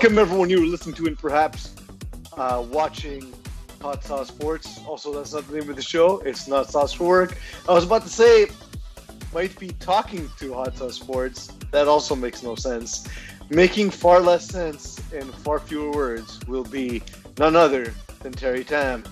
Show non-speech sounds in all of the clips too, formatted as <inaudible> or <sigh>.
Welcome everyone you're listening to and perhaps uh, watching Hot Sauce Sports. Also, that's not the name of the show. It's not Sauce for Work. I was about to say might be talking to Hot Sauce Sports. That also makes no sense. Making far less sense in far fewer words will be none other than Terry Tam.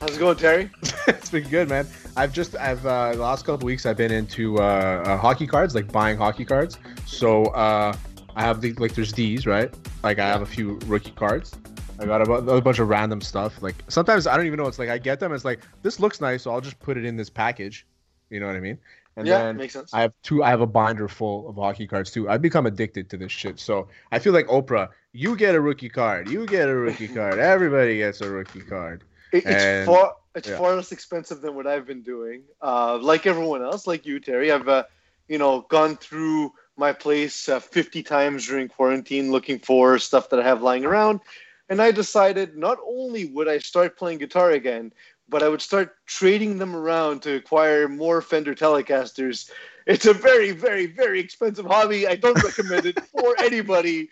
How's it going, Terry? <laughs> it's been good, man. I've just I've uh, the last couple weeks I've been into uh, uh, hockey cards, like buying hockey cards. So uh, I have the like there's these right. Like I have a few rookie cards. I got a, a bunch of random stuff. Like sometimes I don't even know. It's like I get them. It's like this looks nice, so I'll just put it in this package. You know what I mean? And yeah, then makes sense. I have two. I have a binder full of hockey cards too. I've become addicted to this shit. So I feel like Oprah. You get a rookie card. You get a rookie card. <laughs> Everybody gets a rookie card. It- it's and- far it's yeah. far less expensive than what I've been doing. Uh, like everyone else, like you, Terry, I've uh, you know gone through my place uh, 50 times during quarantine looking for stuff that I have lying around, and I decided not only would I start playing guitar again, but I would start trading them around to acquire more Fender Telecasters. It's a very, very, very expensive hobby. I don't recommend it for <laughs> anybody.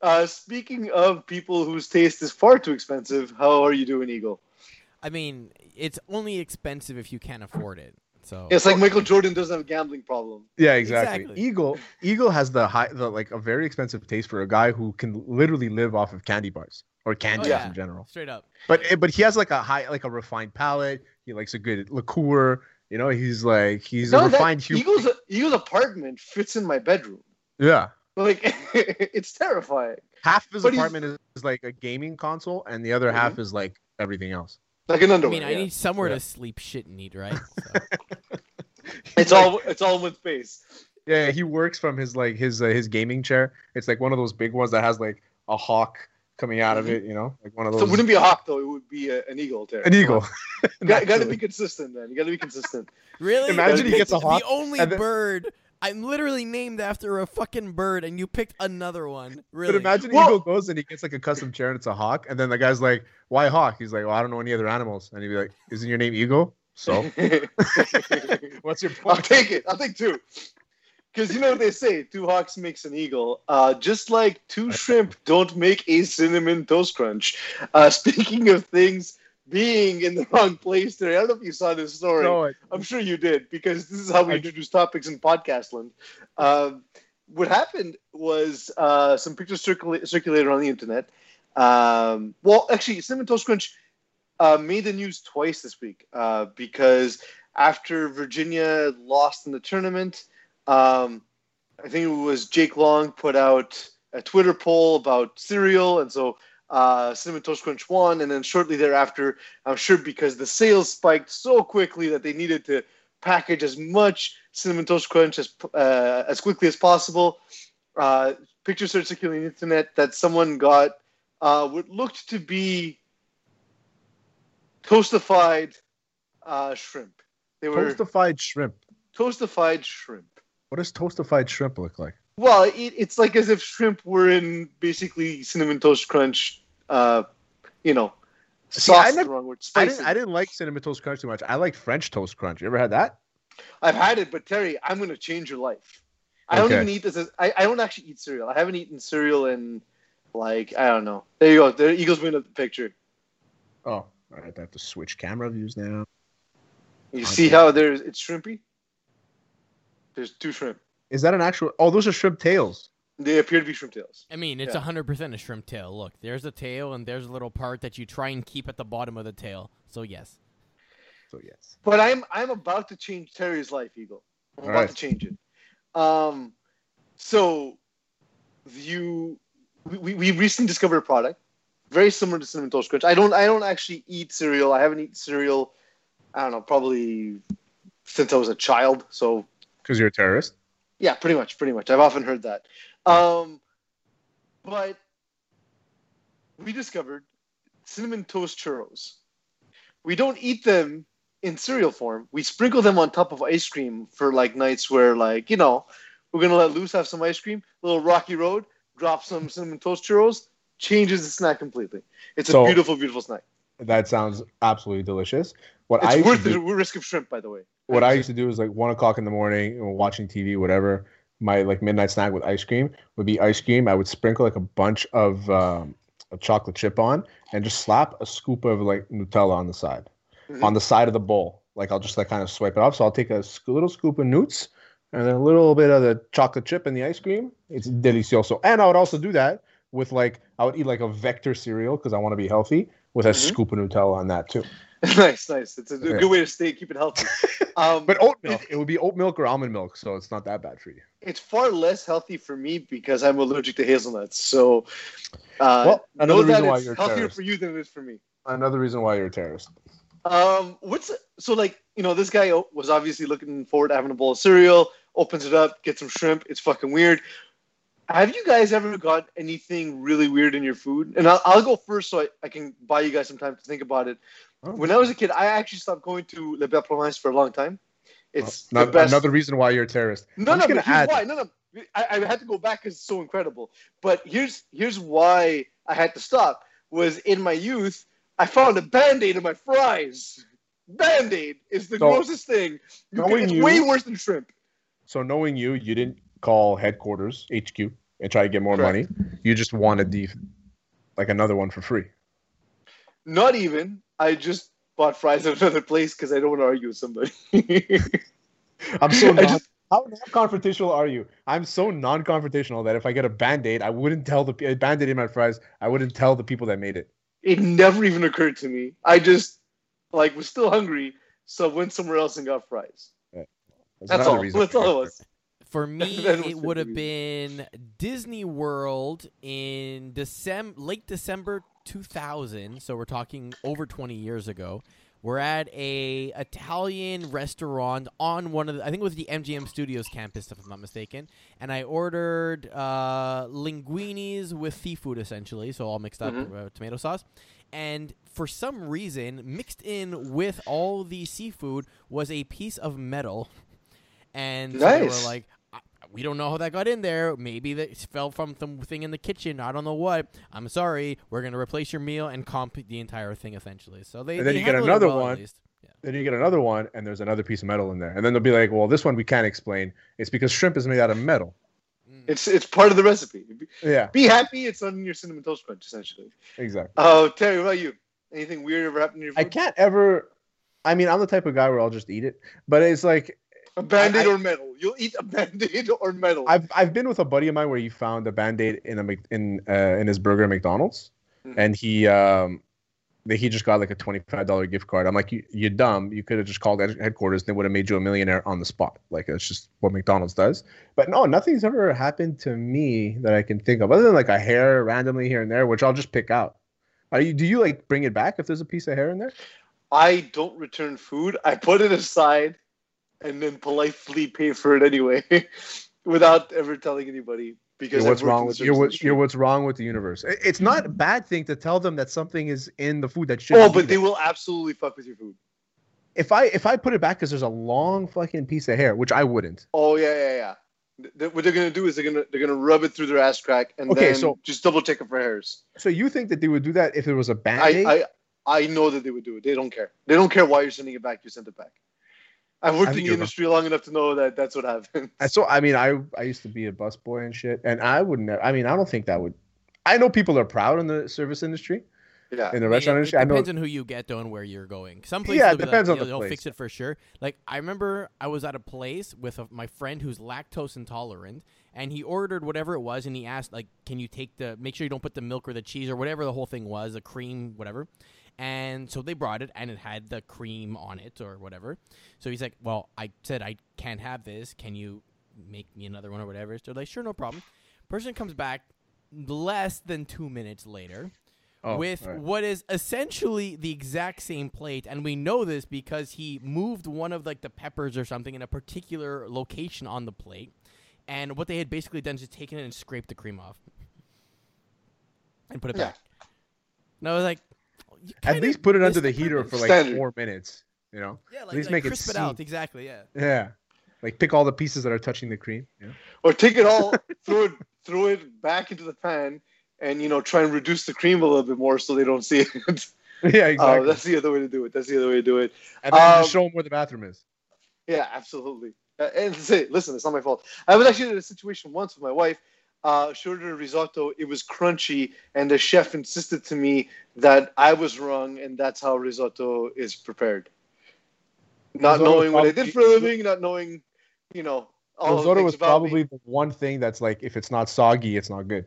Uh, speaking of people whose taste is far too expensive, how are you doing, Eagle? I mean, it's only expensive if you can't afford it. So It's like Michael Jordan doesn't have a gambling problem. Yeah, exactly. Exactly. Eagle Eagle has the high the like a very expensive taste for a guy who can literally live off of candy bars or candy Oh, yeah. in general. straight up. But eh, but he has like a high like a refined palate. He likes a good liqueur. You know, he's like he's a No, that- refined human. Eagle's, Eagle's apartment fits in my bedroom. Yeah. Like, <laughs> it's terrifying. Half of his But apartment is, is like a gaming console and the other Mm-hmm. half is like everything else. Like an I mean, I yeah. need somewhere Yeah. to sleep, shit, and eat, right? So, <laughs> It's all it's all in one space. Yeah, he works from his like his uh, his gaming chair. It's like one of those big ones that has like a hawk coming out of Mhm. it, you know? Like one of So those it wouldn't be a hawk though. It would be a, an eagle. Terry. an eagle. got, got to be consistent, man. You got to be consistent. really? Imagine he gets a hawk The only and then- bird. I'm literally named after a fucking bird, and you picked another one. Really? But imagine Well- Eagle goes and he gets like a custom chair and it's a hawk, and then the guy's like, "Why hawk?" He's like, "Well, I don't know any other animals," and he'd be like, "Isn't your name Eagle?" So <laughs> what's your point? I'll take it. I'll take two. Because you know what they say, two hawks makes an eagle. Uh, just like two shrimp don't make a cinnamon toast crunch. Uh, <laughs> speaking of things being in the <laughs> wrong place, there. I don't know if you saw this story. No, I- I'm sure you did because this is how we I introduce topics in Podcastland. Um, what happened was uh, some pictures circula- circulated on the internet. Um, well, actually, Cinnamon Toast Crunch uh, made the news twice this week uh, because after Virginia lost in the tournament, um, I think it was Jake Long put out a Twitter poll about cereal, and so uh, Cinnamon Toast Crunch won. And then shortly thereafter, I'm sure because the sales spiked so quickly that they needed to package as much Cinnamon Toast Crunch as uh, as quickly as possible. Uh, pictures started circulating the internet that someone got uh, what looked to be toastified uh, shrimp. They were toastified shrimp. toastified shrimp. What does toastified shrimp look like? Well, it, it's like as if shrimp were in basically cinnamon toast crunch. Uh, you know, See, I sauce is never- the wrong word. I didn't. I didn't like cinnamon toast crunch too much. I like French toast crunch. You ever had that? I've had it, but Terry, I'm going to change your life. I don't even eat this. As, I, I don't actually eat cereal. I haven't eaten cereal in like I don't know. There you go. There Eagles win the picture. Oh, all right. I have to switch camera views now. You see how there's it's shrimpy. There's two shrimp. Is that an actual? Oh, those are shrimp tails. They appear to be shrimp tails. I mean, it's Yeah. a 100% a shrimp tail. Look, there's a tail, and there's a little part that you try and keep at the bottom of the tail. So, yes. So yes. But I'm I'm about to change Terry's life, Eagle. I'm All about right. to change it. Um, so you we, we- we recently discovered a product very similar to cinnamon toast crunch. I don't I don't actually eat cereal. I haven't eaten cereal. I don't know, probably since I was a child. So Because you're a terrorist. Yeah, pretty much, pretty much. I've often heard that. Um, but we discovered cinnamon toast churros. We don't eat them in cereal form. We sprinkle them on top of ice cream for like nights where, like, you know, we're gonna let loose, have some ice cream, little rocky road, drop some cinnamon toast churros, changes the snack completely. It's a beautiful, beautiful snack. That sounds absolutely delicious. What I It's used worth the do, risk of shrimp, by the way. What I used to do is like one o'clock in the morning, watching TV, whatever. my like midnight snack with ice cream would be ice cream. I would sprinkle like a bunch of um, a chocolate chip on, and just slap a scoop of like Nutella on the side, Mhm. on the side of the bowl. Like I'll just like kind of swipe it off. So I'll take a sc- little scoop of Nuts and then a little bit of the chocolate chip in the ice cream. It's delicioso. And I would also do that with like I would eat like a Vector cereal because I want to be healthy with a Mhm. scoop of Nutella on that too. <laughs> nice, nice. It's a Yeah. good way to stay keep it healthy. <laughs> Um, But oat milk, it would be oat milk or almond milk, so it's not that bad for you. it's far less healthy for me because I'm allergic to hazelnuts. So, uh, Well, another know that reason why it's you're a healthier terrorist. for you than it is for me. Another reason why you're a terrorist. Um, what's so like? You know, this guy was obviously looking forward to having a bowl of cereal. Opens it up, gets some shrimp. It's fucking weird. Have you guys ever got anything really weird in your food? And I'll, I'll go first so I, I can buy you guys some time to think about it. Oh. When I was a kid, I actually stopped going to Le Belle Province for a long time. It's Well, the best. Another reason why you're a terrorist. No, I'm no, but here's add- why. No, no. I, I had to go back because it's so incredible. But here's here's why I had to stop. Was in my youth, I found a band-aid in my fries. Band-aid is the So, grossest thing. You can, it's you- way worse than shrimp. So knowing you, you didn't call headquarters HQ and try to get more Correct. money. You just wanted the like another one for free. Not even. I just bought fries at another place because I don't want to argue with somebody. <laughs> I'm so <laughs> non- just- how non-confrontational are you? I'm so non-confrontational that if I get a band-aid, I wouldn't tell the a band-aid in my fries. I wouldn't tell the people that made it. it never even occurred to me. I just like was still hungry, so went somewhere else and got fries. That's another all. That's all it you're was. For <laughs> me, it would have been Disney World in December, late December 2000. So we're talking over 20 years ago. We're at a Italian restaurant on one of the, I think it was the MGM Studios campus, if I'm not mistaken. And I ordered uh, linguinis with seafood, essentially, so all mixed up Mhm. uh, tomato sauce. And for some reason, mixed in with all the seafood was a piece of metal. And so they were like, "I- we don't know how that got in there. Maybe that fell from something in the kitchen. I don't know what. I'm sorry. We're gonna replace your meal and comp the entire thing essentially. So they And then they you get another well, one. Yeah. Then you get another one, and there's another piece of metal in there, and then they'll be like, "Well, this one we can't explain. It's because shrimp is made out of metal." Mm. It's it's part of the recipe. Yeah, Be happy. It's on your cinnamon toast crunch, essentially. exactly. Oh, Terry, what about you? Anything weird ever happened to your food? I can't ever. I mean, I'm the type of guy where I'll just eat it, but it's like A band-aid I- or metal? You'll eat a <laughs> band-aid or metal. I've I've been with a buddy of mine where he found a band-aid in a in uh, in his burger at McDonald's, Mhm. and he um he just got like a twenty five dollar gift card. I'm like, you, you're dumb. You could have just called headquarters and they would have made you a millionaire on the spot. Like that's just what McDonald's does. But no, nothing's ever happened to me that I can think of, other than like a hair randomly here and there, which I'll just pick out. Are you? Do you like bring it back if there's a piece of hair in there? I don't return food. I put it aside and then politely pay for it anyway, <laughs> without ever telling anybody. Because You're what's wrong with you're, what, you're what's wrong with the universe. It's not a bad thing to tell them that something is in the food that should. Oh, but they will absolutely fuck with your food. if I if I put it back because there's a long fucking piece of hair, which I wouldn't. Oh yeah, yeah, yeah. What they're gonna do is they're gonna they're gonna rub it through their ass crack and Okay, then so- just double check it for hairs. So you think that they would do that if there was a band-aid? I, I I know that they would do it. They don't care. They don't care why you're sending it back. You sent it back. I've worked I in the you're industry long enough to know that that's what happens. So I mean I I used to be a busboy and shit, and I wouldn't. I mean I don't think that would. I know people are proud in the service industry, yeah. in the I mean, restaurant it, industry. it I know. depends on who you get though and where you're going. Some places Yeah, it depends like, on the they'll, they'll place. fix it for sure. Like I remember I was at a place with a, my friend who's lactose intolerant, and he ordered whatever it was, and he asked like, "Can you take the make sure you don't put the milk or the cheese or whatever the whole thing was, the cream, whatever." And so they brought it, and it had the cream on it or whatever. So he's like, "Well, I said I can't have this. Can you make me another one or whatever?" So they're like, "Sure, no problem." Person comes back less than two minutes later Oh, with right. what is essentially the exact same plate and we know this because he moved one of like the peppers or something in a particular location on the plate and what they had basically done is just taken it and scraped the cream off and put it Yeah. back and i was like at least put it under missed the heater purpose. for like Standard. four minutes. You know, yeah like, least like make it crisp it out exactly yeah yeah, like pick all the pieces that are touching the cream. You know? Or take it all, <laughs> throw it throw it back into the pan, and you know try and reduce the cream a little bit more so they don't see it. <laughs> yeah, Oh, exactly. that's the other way to do it. That's the other way to do it. and then um, just show them where the bathroom is. Yeah, absolutely. Uh, and say, listen, it's not my fault. I was actually in a situation once with my wife. Uh, she ordered a risotto. It was crunchy, and the chef insisted to me that I was wrong, and that's how risotto is prepared. Not Risotto knowing what I did for a living, not knowing, you know, all Risotto was about me. probably the one thing that's like, if it's not soggy, it's not good.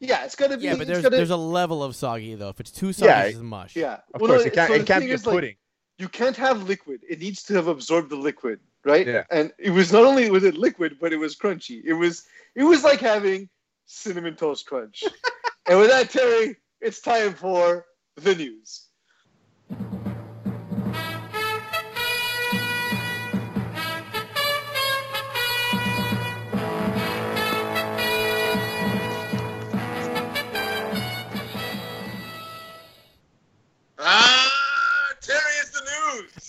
Yeah, it's gotta be. Yeah, but it's there's gotta- there's a level of soggy though. If it's too soggy, Yeah, it's mush. yeah. Of Well, course, no, it can't, so it can't be a is, like, pudding. you can't have liquid. It needs to have absorbed the liquid, right? Yeah. And it was not only was it liquid, but it was crunchy. It was it was like having cinnamon toast crunch. <laughs> and with that, Terry, it's time for the news.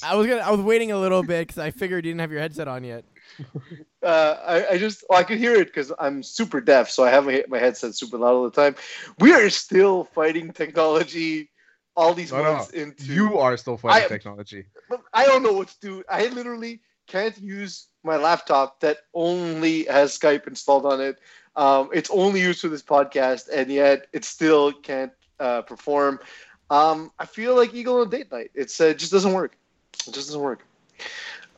I was gonna. I was waiting a little bit because I figured you didn't have your headset on yet. <laughs> Uh, I, I just well, I could hear it because I'm super deaf, so I have my, my headset super loud all the time. We are still fighting technology all these No, no, months into You are still fighting I- technology. I don't know what to do. I literally can't use my laptop that only has Skype installed on it. Um, it's only used for this podcast, and yet it still can't uh, perform. Um, I feel like Eagle on date night. It's uh, it just doesn't work. It just doesn't work.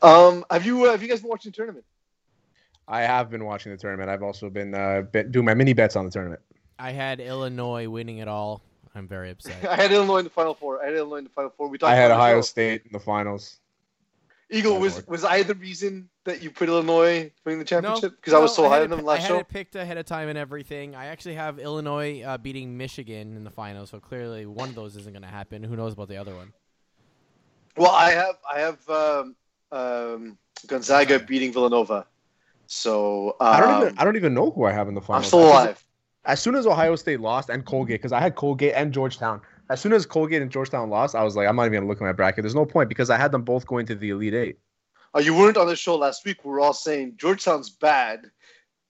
Um, have you uh, have you guys been watching the tournament? I have been watching the tournament. I've also been uh, bet, doing my mini bets on the tournament. I had Illinois winning it all. I'm very upset. <laughs> I had Illinois in the final four. I had Illinois in the final four. We talked I had about it on the Ohio show. State in the finals. Eagle was worked. was I the reason that you put Illinois winning the No, championship because I was so no, high on them it, last I had show? it picked ahead of time and everything. I actually have Illinois uh, beating Michigan in the final, so clearly one of those isn't going to happen. Who knows about the other one? Well, I have I have um, um, Gonzaga beating Villanova. So um, I don't even I don't even know who I have in the final. I'm still As soon as- alive. As soon as Ohio State lost and Colgate, because I had Colgate and Georgetown. As soon as Colgate and Georgetown lost, I was like, I'm not even gonna look at my bracket. There's no point because I had them both going to the Elite Eight. Oh, you weren't on the show last week. We were all saying Georgetown's bad.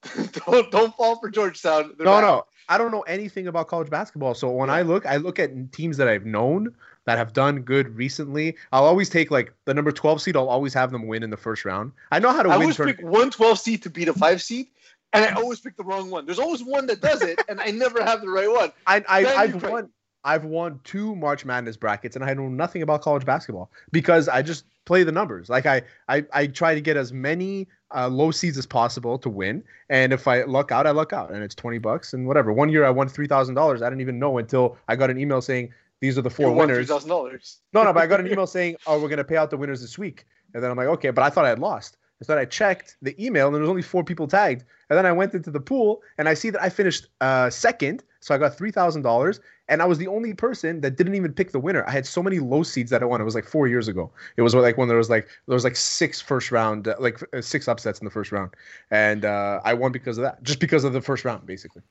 <laughs> don't don't fall for Georgetown. They're no, bad. no, I don't know anything about college basketball. So when I look, I look at teams that I've known that have done good recently. I'll always take like the number 12 seed. I'll always have them win in the first round. I know how to I win always tournaments. pick one 12 seed to beat a five seed, and I always pick the wrong one. There's always one that does it, and I never have the right one. I, I, Then I've won. I've won two March Madness brackets, and I know nothing about college basketball because I just play the numbers. Like I, I, I try to get as many uh, low seeds as possible to win, and if I luck out, I luck out, and it's twenty bucks and whatever. One year I won three thousand dollars. I didn't even know until I got an email saying these are the four winners. $3,000. No, no, but I got an <laughs> email saying, "Oh, we're gonna pay out the winners this week," and then I'm like, "Okay," but I thought I had lost. So then I checked the email, and there was only four people tagged. And then I went into the pool, and I see that I finished uh, second, so I got three thousand dollars, and I was the only person that didn't even pick the winner. I had so many low seeds that I won. It was like four years ago. It was like when there was like there was like six first round, uh, like uh, six upsets in the first round, and uh, I won because of that, just because of the first round, basically.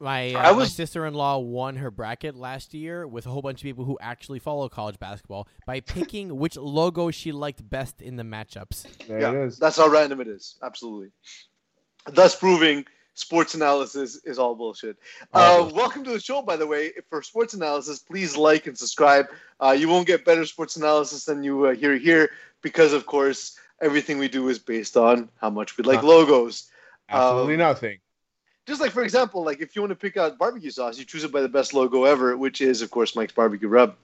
My, uh, I my sister-in-law won her bracket last year with a whole bunch of people who actually follow college basketball by <laughs> picking which logo she liked best in the matchups. There yeah, it is. that's how random it is. Absolutely. Thus proving sports analysis is all bullshit. All Uh, welcome to the show, by the way. For sports analysis, please like and subscribe. Uh, you won't get better sports analysis than you uh, hear here because, of course, everything we do is based on how much we like Huh. logos. Absolutely um, nothing. Just like, for example, like if you want to pick out barbecue sauce, you choose it by the best logo ever, which is, of course, Mike's Barbecue Rub.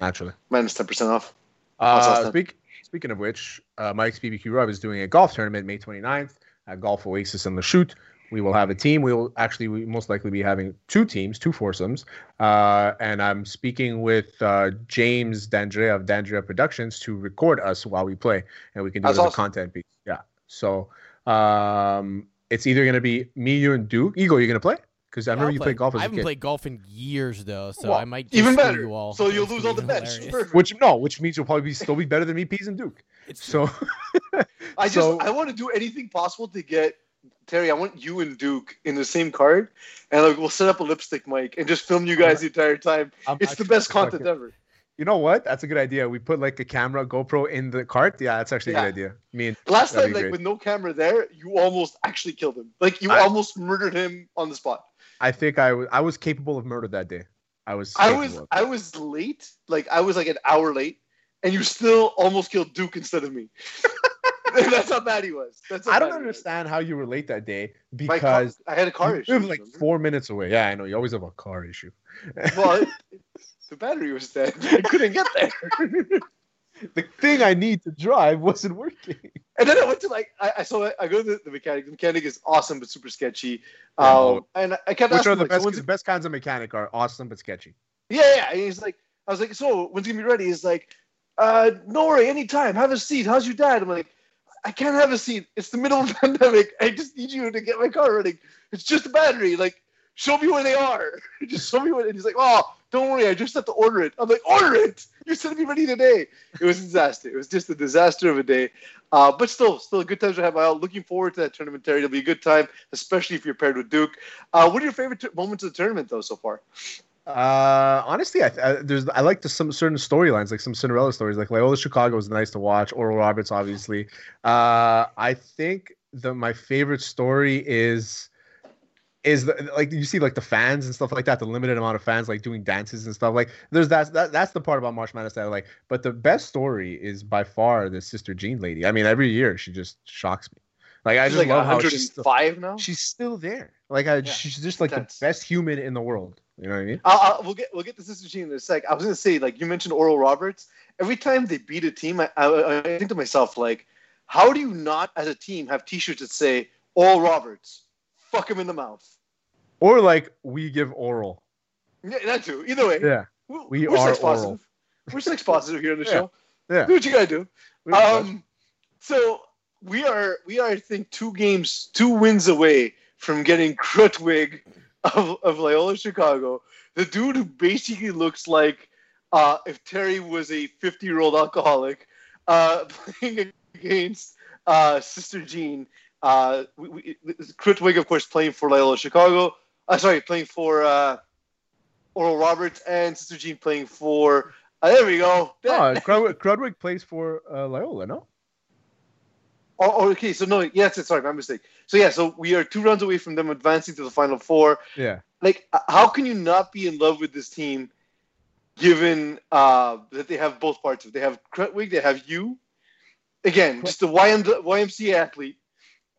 Naturally. Minus 10% off. Uh, speak, speaking of which, uh, Mike's BBQ Rub is doing a golf tournament May 29th at Golf Oasis in Lachute. We will have a team. We will actually we most likely be having two teams, two foursomes. Uh, and I'm speaking with uh, James Dandrea of Dandrea Productions to record us while we play, and we can do That's it as awesome. a content piece. Yeah. So um, it's either going to be me, you, and Duke. Ego, you're going to play? Because I remember I'll you play. played golf as I haven't kid. played golf in years though, so Well, I might just Even better. You all. So you'll lose all the be bets. <laughs> Which no, which means you'll probably be, still be better than me, Pease and Duke. It's So I <laughs> just So- I want to do anything possible to get Terry. I want you and Duke in the same card, and like we'll set up a lipstick mic and just film you guys the entire time. I'm It's the best content fucking- ever. You know what? That's a good idea. We put like a camera GoPro in the cart. Yeah, that's actually a good idea. I mean, Last time, like great. with no camera there, you almost actually killed him. Like you I- almost murdered him on the spot. I think I was I was capable of murder that day. I was. I was I was late. Like I was like an hour late, and you still almost killed Duke instead of me. <laughs> That's how bad he was. That's I don't understand how you were late that day My car- because I had a car issue. like four minutes away. Yeah, I know. You always have a car issue. Well, <laughs> it, the battery was dead. <laughs> I couldn't get there. <laughs> the thing I need to drive wasn't working. and then I went to like I, I so I, I go to the, the mechanic. The mechanic is awesome but super sketchy. Yeah, Um, and I kept Which asking are the like, best? when's The best kinds of mechanic are awesome but sketchy. yeah, yeah. And he's like, I was like, so when's it gonna be ready? He's like, uh, no worry, anytime. Have a seat. How's your dad? I'm like, I can't have a seat. It's the middle of the <laughs> pandemic. I just need you to get my car running. It's just a battery. Like, show me where they are. just show me what. And he's like, oh, don't worry. I just have to order it. I'm like, order it. You said it'd be ready today. It was a disaster. It was just a disaster of a day. Uh, but still, still a good time to have out. Looking forward to that tournament, Terry. It'll be a good time, especially if you're paired with Duke. Uh, what are your favorite t- moments of the tournament, though, so far? Uh, honestly, I, I there's I like some certain storylines, like some Cinderella stories, like Loyola Chicago is nice to watch. Oral Roberts, obviously. Uh, I think the my favorite story is is the, like you see like the fans and stuff like that, the limited amount of fans like doing dances and stuff. Like there's that, that that's the part about March Madness that I like. But the best story is by far the Sister Jean lady. I mean, every year she just shocks me. Like I She's just like love how she's still, now. she's still there. Like I, Yeah, she's just like intense. the best human in the world. You know what I mean? I'll, I'll, we'll get we'll get to Sister Jean in a sec. I was gonna say like you mentioned Oral Roberts. Every time they beat a team, I, I, I think to myself like, how do you not as a team have T-shirts that say Oral Roberts, fuck him in the mouth? Or like we give oral. Yeah, that too. Either way, Yeah. we, are sex oral. positive. We're sex positive here on the <laughs> Yeah. show. Yeah. Do what you gotta do. Um, so we are we are I think two games, two wins away from getting Krutwig of, of Loyola Chicago, the dude who basically looks like uh, if Terry was a 50 year old alcoholic uh, <laughs> playing against uh, Sister Jean. Uh, we, we, of course, playing for Loyola Chicago. Uh, sorry, playing for uh, Oral Roberts and Sister Jean playing for. Uh, there we go. oh, Krutwig, Krutwig plays for uh, Loyola, no? Oh, oh, okay. So no, yes, it's sorry, my mistake. So yeah, so we are two runs away from them advancing to the final four. Yeah. Like, how can you not be in love with this team, given uh, that they have both parts of it? They have Krutwig, they have you. Again, just a YM, YMCA athlete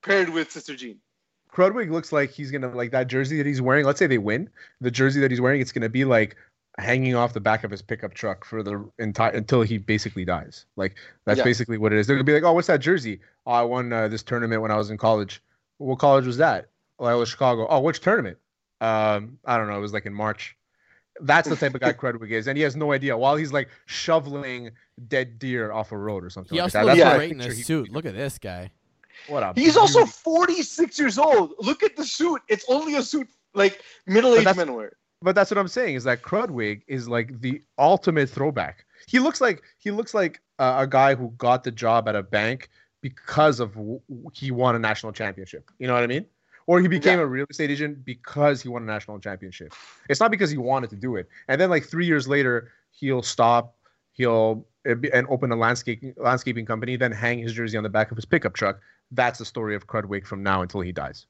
paired with Sister Jean. Krutwig looks like he's gonna like that jersey that he's wearing. Let's say they win, the jersey that he's wearing, it's gonna be like hanging off the back of his pickup truck for the entire until he basically dies. Like that's Yeah. basically what it is. They're gonna be like, oh, what's that jersey? Oh, I won uh, this tournament when I was in college. What college was that? Loyola Chicago. Oh, which tournament? Um, I don't know. It was like in March. That's the type of guy <laughs> Krutwig is, and he has no idea. While he's like shoveling dead deer off a road or something He like also that. looks That's what I great in picture this he- suit. Look at this guy. What a He's also 46 years old. Look at the suit. It's only a suit like middle-aged that's- men wear. But that's what I'm saying is that Krutwig is like the ultimate throwback. He looks like he looks like a, a guy who got the job at a bank because of w- he won a national championship. You know what I mean? Or he became Yeah. a real estate agent because he won a national championship. It's not because he wanted to do it. And then like three years later, he'll stop. He'll uh, and open a landscaping landscaping company, then hang his jersey on the back of his pickup truck. That's the story of Krutwig from now until he dies.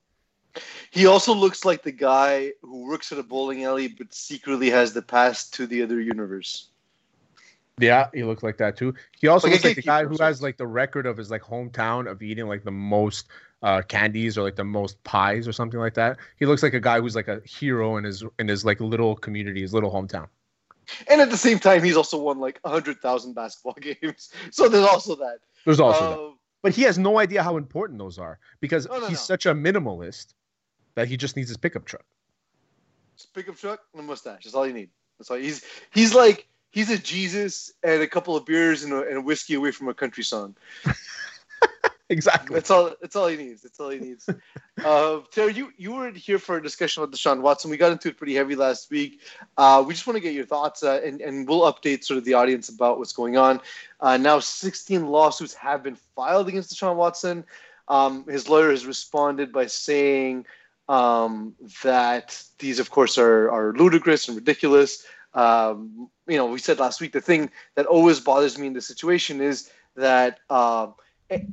He also looks like the guy who works at a bowling alley but secretly has the pass to the other universe. Yeah, he looks like that too. He also Like looks like the guy who has like the record of his like hometown of eating like the most uh, candies or like the most pies or something like that. He looks like a guy who's like a hero in his in his like little community, his little hometown. And at the same time, he's also won like 100,000 basketball <laughs> games. So there's also that. There's also that. But he has no idea how important those are because No, no, he's no. such a minimalist that he just needs his pickup truck. just pickup truck and a mustache. That's all you need. That's all. He's he's like he's a Jesus and a couple of beers and a, and a whiskey away from a country song. <laughs> Exactly. That's all. That's all he needs. That's all he needs. <laughs> uh, Terry, you you were here for a discussion with Deshaun Watson. We got into it pretty heavy last week. Uh, we just want to get your thoughts, uh, and and we'll update sort of the audience about what's going on. Uh, now, 16 lawsuits have been filed against Deshaun Watson. Um, his lawyer has responded by saying um, that these, of course, are are ludicrous and ridiculous. Um, you know, we said last week the thing that always bothers me in this situation is that.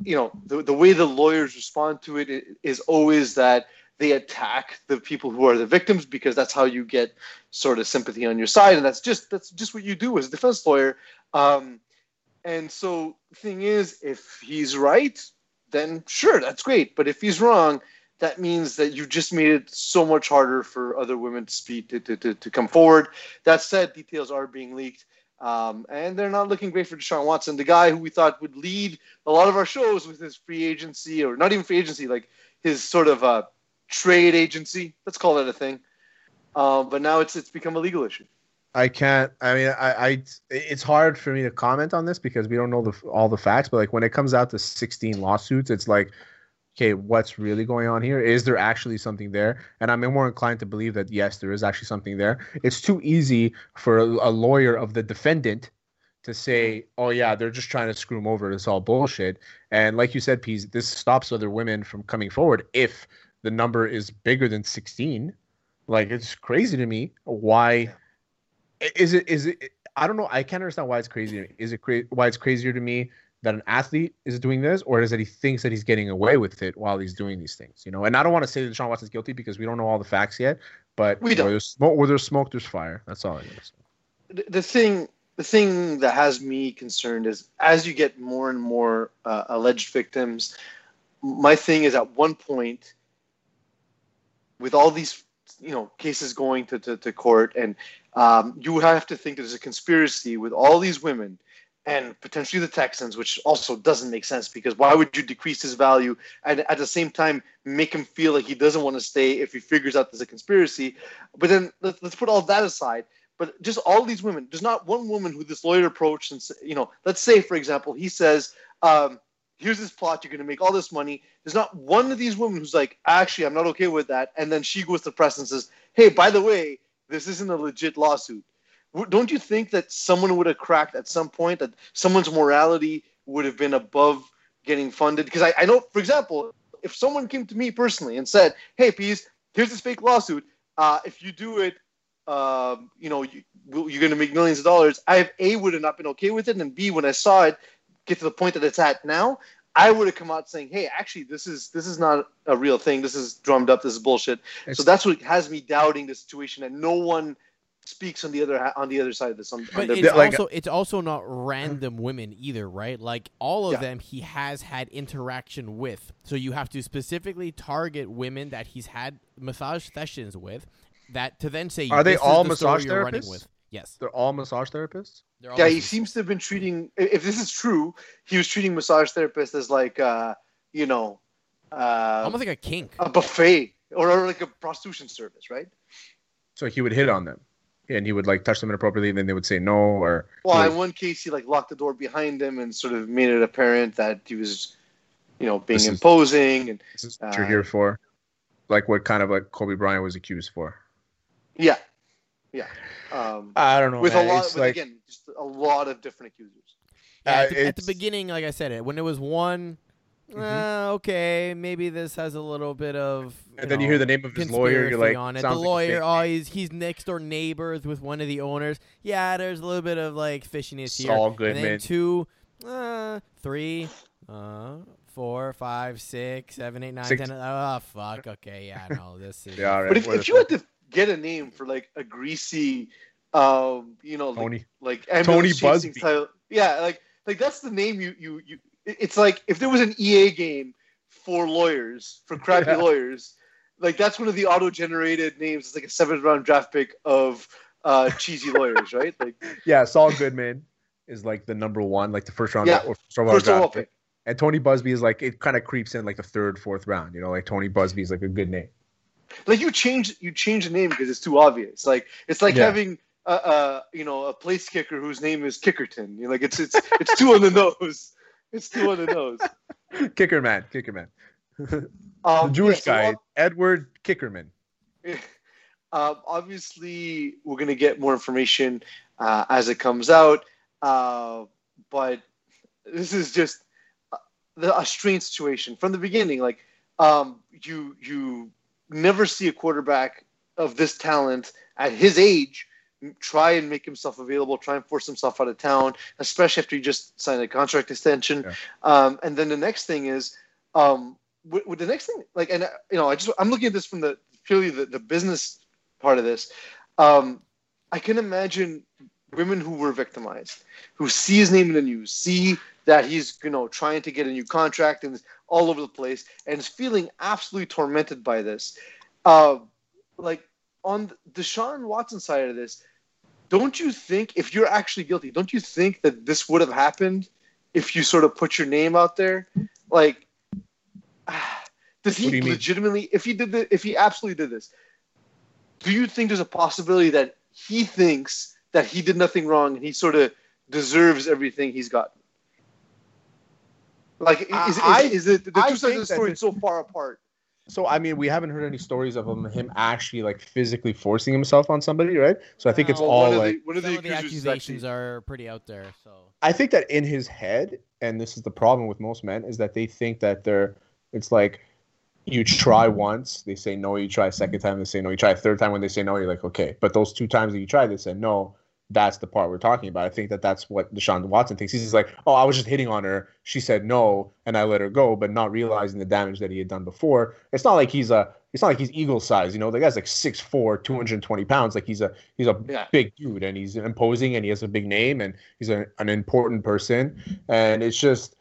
You know the, the way the lawyers respond to it is always that they attack the people who are the victims because that's how you get sort of sympathy on your side and that's just that's just what you do as a defense lawyer um, and so thing is if he's right then sure, that's great. But if he's wrong, that means that you just made it so much harder for other women to speak to, to, to, to come forward. That said, details are being leaked. Um, and they're not looking great for Deshaun Watson, the guy who we thought would lead a lot of our shows with his free agency, or not even free agency, like his sort of uh, trade agency. Let's call that a thing. Uh, but now it's it's become a legal issue. I can't. I mean, I, I, it's hard for me to comment on this because we don't know the all the facts. But like when it comes out to 16 lawsuits, it's like, okay, what's really going on here? Is there actually something there? And I'm more inclined to believe that yes, there is actually something there. It's too easy for a, a lawyer of the defendant to say, oh yeah, they're just trying to screw him over. It's all bullshit. And like you said, Pease, this stops other women from coming forward if the number is bigger than 16. Like it's crazy to me. Why is it? Is it? I don't know. I can't understand why it's crazy. Is it cra- why it's crazier to me that an athlete is doing this, or is that he thinks that he's getting away with it while he's doing these things? You know. And I don't want to say that Deshaun Watson's guilty because we don't know all the facts yet. But we don't. Where there's smoke, where there's smoke, there's fire. That's all I. The, the thing the thing that has me concerned is as you get more and more uh, alleged victims, my thing is at one point, with all these you know cases going to, to, to court, and um, you have to think there's a conspiracy with all these women and potentially the Texans, which also doesn't make sense because why would you decrease his value and at the same time make him feel like he doesn't want to stay if he figures out there's a conspiracy? But then let's, put all that aside. But just all these women, there's not one woman who this lawyer approached and you know, let's say for example, he says, um, "Here's this plot. You're going to make all this money." There's not one of these women who's like, "Actually, I'm not okay with that," and then she goes to press and says, "Hey, by the way, this isn't a legit lawsuit." Don't you think that someone would have cracked at some point that someone's morality would have been above getting funded? Because I, I know, for example, if someone came to me personally and said, "Hey, Pease, here's this fake lawsuit. Uh, if you do it, um, you know, you, you're going to make millions of dollars. I have a would have not been okay with it, and b when I saw it get to the point that it's at now, I would have come out saying, "Hey, actually, this is this is not a real thing. This is drummed up. This is bullshit." So that's what has me doubting the situation, and no one speaks on the other on the other side of this. On, but on it's also it's also not random women either, right? Like all of yeah. them, he has had interaction with. So you have to specifically target women that he's had massage sessions with, that to then say are they all the massage therapists? With. Yes, they're all massage therapists. All yeah, he seems to have been treating. If this is true, he was treating massage therapists as like, uh, you know, uh, almost like a kink, a buffet, or, or like a prostitution service, right? So he would hit on them, and he would like touch them inappropriately, and then they would say no, or. Well, in one case, he like locked the door behind him and sort of made it apparent that he was, you know, being this imposing. Is, and this is what uh, you're here for, like what kind of like Kobe Bryant was accused for. Yeah, yeah. Um, I don't know. With man. a lot, it's with, like, again, just a lot of different accusers. Yeah, at, the, at, the, beginning, like I said, it when it was one, mm-hmm. uh, okay, maybe this has a little bit of. and then know, you hear the name of his lawyer. You're like, on it. the lawyer, oh, he's he's next door neighbors with one of the owners. Yeah, there's a little bit of like fishiness here. All good, and man. Two, uh, three, uh, four, five, six, seven, eight, nine, six. ten. Oh fuck. Okay, yeah, no, this <laughs> is. yeah, right. But if, if you had to get a name for like a greasy, um, you know, Tony, like, like Tony Buzbee. Style. Yeah, like like that's the name you you you. It's like if there was an EA game for lawyers for crappy yeah. lawyers, like that's one of the auto-generated names. It's like a seventh round draft pick of uh, cheesy lawyers, right? Like <laughs> yeah, Saul Goodman is like the number one, like the first round yeah, or first round draft pick. And Tony Buzbee is like it kind of creeps in like the third, fourth round. You know, like Tony Buzbee is like a good name like you change you change the name because it's too obvious. Like it's like yeah. having a, a, you know a place kicker whose name is Kickerton. You know, like it's it's it's too on the <laughs> nose. It's too on the nose. Kicker man, kicker man. <laughs> Um, the Jewish yeah, so guy, Edward Kickerman. <laughs> Um, obviously, we're gonna get more information uh, as it comes out, uh, but this is just a, a strange situation from the beginning. Like, um, you you never see a quarterback of this talent at his age try and make himself available, try and force himself out of town, especially after he just signed a contract extension. Yeah. Um, and then the next thing is, um, the next thing, like, and you know, I just I'm looking at this from the purely the, the business part of this. Um, I can imagine women who were victimized, who see his name in the news, see that he's you know trying to get a new contract and all over the place, and is feeling absolutely tormented by this. Uh, like on the Deshaun Watson side of this, don't you think if you're actually guilty, don't you think that this would have happened if you sort of put your name out there? Like, <sighs> does he do legitimately, mean? if he did the, if he absolutely did this, do you think there's a possibility that he thinks that he did nothing wrong and he sort of deserves everything he's gotten? Like, is, I, is, is, it the two sides of the story so far apart? So I mean, we haven't heard any stories of him him actually like physically forcing himself on somebody, right? So I think it's all like the, one of the, of the accusations are pretty out there. So I think that in his head, and this is the problem with most men, is that they think that they're. It's like you try once, they say no. You try a second time, they say no. You try a third time, when they say no, you're like okay. But those two times that you tried, they said no that's the part we're talking about. I think that that's what Deshaun Watson thinks. He's like, oh, I was just hitting on her. She said no, and I let her go, but not realizing the damage that he had done before. It's not like he's a. It's not like he's eagle size, you know. The guy's like 6'4", 220 pounds. Like he's a he's a yeah. big dude, and he's imposing, and he has a big name, and he's a, an important person. And it's just,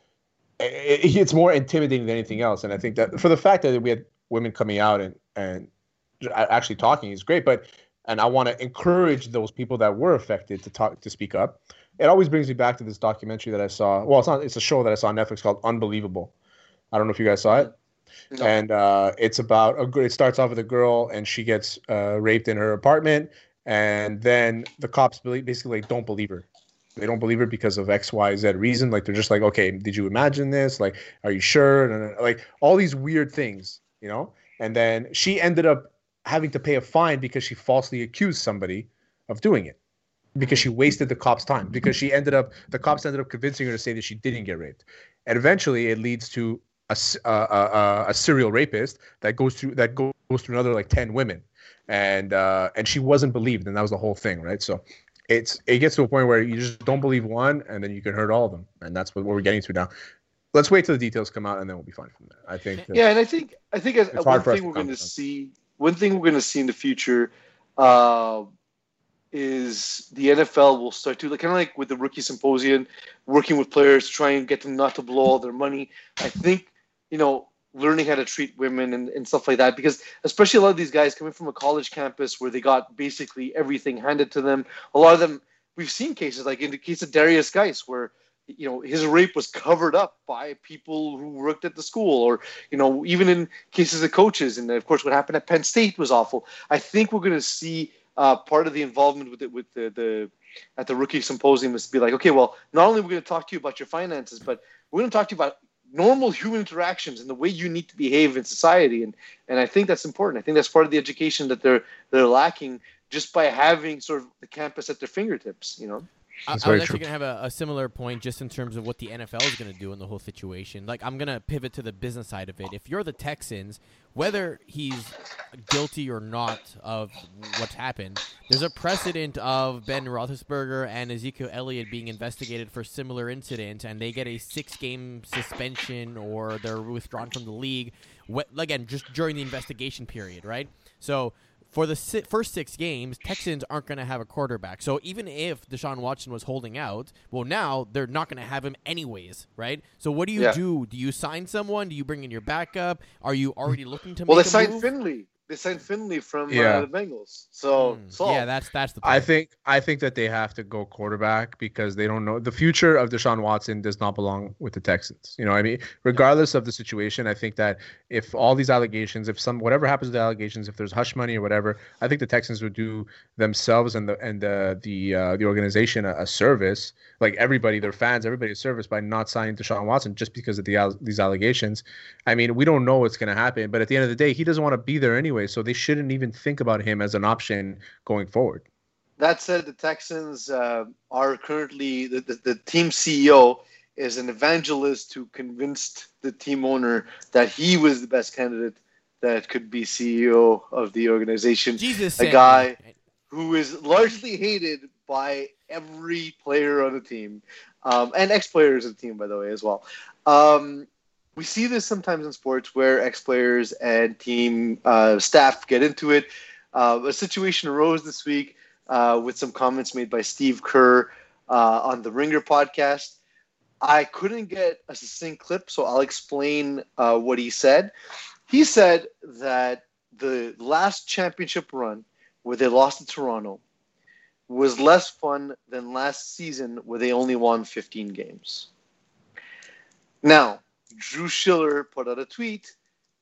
it, it's more intimidating than anything else. And I think that for the fact that we had women coming out and and actually talking is great, but and I want to encourage those people that were affected to talk to speak up. It always brings me back to this documentary that I saw. Well, it's not. It's a show that I saw on Netflix called Unbelievable. I don't know if you guys saw it. No. And uh, it's about a. It starts off with a girl and she gets uh, raped in her apartment, and then the cops basically don't believe her. They don't believe her because of X, Y, Z reason. Like they're just like, okay, did you imagine this? Like, are you sure? And like all these weird things, you know. And then she ended up having to pay a fine because she falsely accused somebody of doing it. Because she wasted the cops time. Because she ended up the cops ended up convincing her to say that she didn't get raped. And eventually it leads to a, a, a, a serial rapist that goes through that goes through another like 10 women. And uh, and she wasn't believed. And that was the whole thing right? So it's it gets to a point where you just don't believe one and then you can hurt all of them. And that's what, what we're getting to now. Let's wait till the details come out and then we'll be fine from there. I think yeah and i think i think as, one thing we're going to see one thing we're going to see in the future uh, is the NFL will start to like kind of like with the rookie symposium, working with players trying to get them not to blow all their money. I think you know learning how to treat women and, and stuff like that because especially a lot of these guys coming from a college campus where they got basically everything handed to them. A lot of them we've seen cases like in the case of Derrius Guice where you know his rape was covered up by people who worked at the school or you know even in cases of coaches. And of course what happened at penn state was awful. I think we're going to see uh, part of the involvement with it with the, the at the rookie symposium is to be like okay well not only are we going to talk to you about your finances but we're going to talk to you about normal human interactions and the way you need to behave in society. And and i think that's important. I think that's part of the education that they're they're lacking just by having sort of the campus at their fingertips you know I, I was actually going to have a, a, similar point just in terms of what the NFL is going to do in the whole situation. Like, I'm going to pivot to the business side of it. If you're the Texans, whether he's guilty or not of what's happened, there's a precedent of Ben Roethlisberger and Ezekiel Elliott being investigated for similar incidents, and they get a six-game suspension or they're withdrawn from the league. Again, just during the investigation period, right? So for the si- first six games, Texans aren't going to have a quarterback. So even if Deshaun Watson was holding out, well, now they're not going to have him anyways, right? So what do you yeah. do? Do you sign someone? Do you bring in your backup? Are you already looking to? Well, they signed Finley they signed Finley from uh, yeah. uh, the Bengals. So, mm. yeah, that's that's the. Point. I think I think that they have to go quarterback because they don't know the future of Deshaun Watson does not belong with the Texans. You know, I mean, regardless of the situation, I think that if all these allegations, if some whatever happens to the allegations, if there's hush money or whatever, I think the Texans would do themselves and the and the the uh, the organization a, a, service, like everybody, their fans, everybody a service by not signing Deshaun Watson just because of the these allegations. I mean, we don't know what's going to happen, but at the end of the day, he doesn't want to be there anyway anyway, so they shouldn't even think about him as an option going forward. That said, the Texans uh, are currently the, the, the team CEO is an evangelist who convinced the team owner that he was the best candidate that could be CEO of the organization. Jesus, a guy who is largely hated by every player on the team um, and ex-players of the team, by the way, as well. Um, we see this sometimes in sports where ex players and team uh, staff get into it. Uh, a situation arose this week. uh, with some comments made by Steve Kerr uh, on the Ringer podcast. I couldn't get a succinct clip, so I'll explain uh, what he said. He said that the last championship run where they lost to Toronto was less fun than last season where they only won 15 games. Now, Drew Shiller put out a tweet,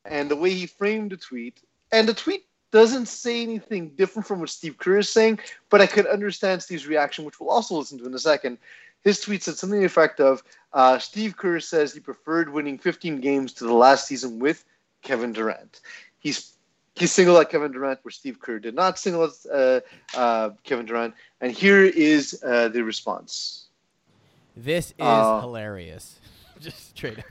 and the way he framed the tweet, and the tweet doesn't say anything different from what Steve Kerr is saying, but I could understand Steve's reaction, which we'll also listen to in a second. His tweet said something to the effect of uh, Steve Kerr says he preferred winning 15 games to the last season with Kevin Durant. He's he singled out Kevin Durant, where Steve Kerr did not single out uh, uh, Kevin Durant. And here is uh, the response. This is Uh, hilarious. <laughs> Just straight up.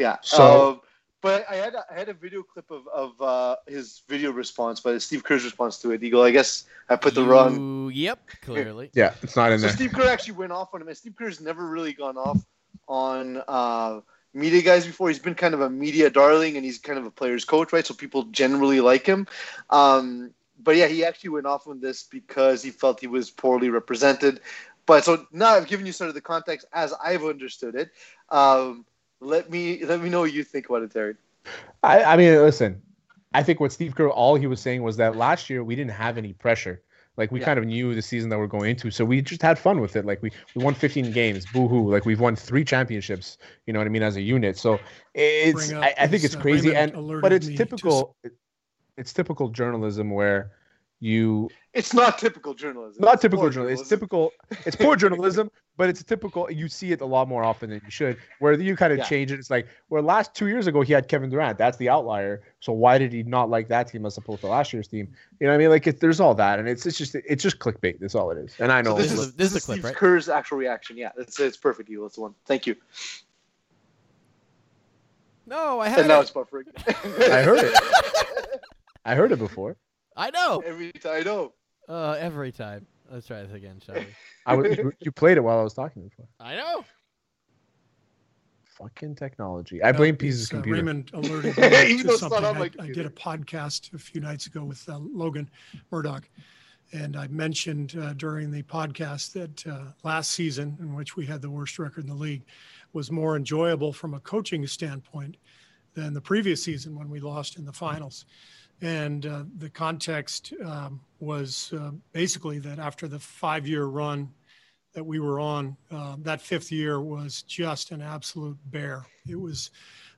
Yeah. So- um, but I had a, I had a video clip of of uh, his video response, but Steve Kerr's response to it. He go, I guess I put the wrong. Yep, <laughs> clearly. Yeah, it's not in So there. Steve Kerr actually went off on him, and Steve Kerr's never really gone off on uh, media guys before. He's been kind of a media darling, and he's kind of a player's coach, right? So people generally like him. Um, but yeah, he actually went off on this because he felt he was poorly represented. But so now I've given you sort of the context as I've understood it. Um, let me let me know what you think about it, Terry. I, I mean, listen, I think what Steve Kerr, all he was saying was that last year we didn't have any pressure. Like we Yeah. kind of knew the season that we're going into, so we just had fun with it. Like we we won 15 games, boo hoo! Like we've won three championships. You know what I mean as a unit. So it's I, I think it's uh, crazy, Raymond and but it's typical. it- it's typical journalism where you It's not typical journalism. not It's typical poor journalism. It's typical. It's poor journalism, <laughs> but it's typical. You see it a lot more often than you should. Where you kind of Yeah. change it. It's like where last two years ago he had Kevin Durant. That's the outlier. So why did he not like that team as opposed to last year's team? You know what I mean? Like it, there's all that, and it's it's just it's just clickbait. That's all it is. And I know. So this This is is- this is this the clip, Steve right? Kerr's actual reaction. Yeah, it's it's perfect. You, that's the one. Thank you. No, I had And now it. it's buffering. <laughs> I heard it. <laughs> I heard it before. I know. Every time I know. Uh, every time. Let's try this again, shall we? <laughs> I was, you- you played it while I was talking before. I know. Fucking technology. I blame Uh, Pease's it's, uh, computer. Raymond <laughs> alerted me to something. on my I, I did a podcast a few nights ago with uh, Logan Murdock, and I mentioned uh, during the podcast that uh, last season, in which we had the worst record in the league, was more enjoyable from a coaching standpoint than the previous season when we lost in the finals. And uh, the context um, was uh, basically that after the five year run that we were on, uh, that fifth year was just an absolute bear. It was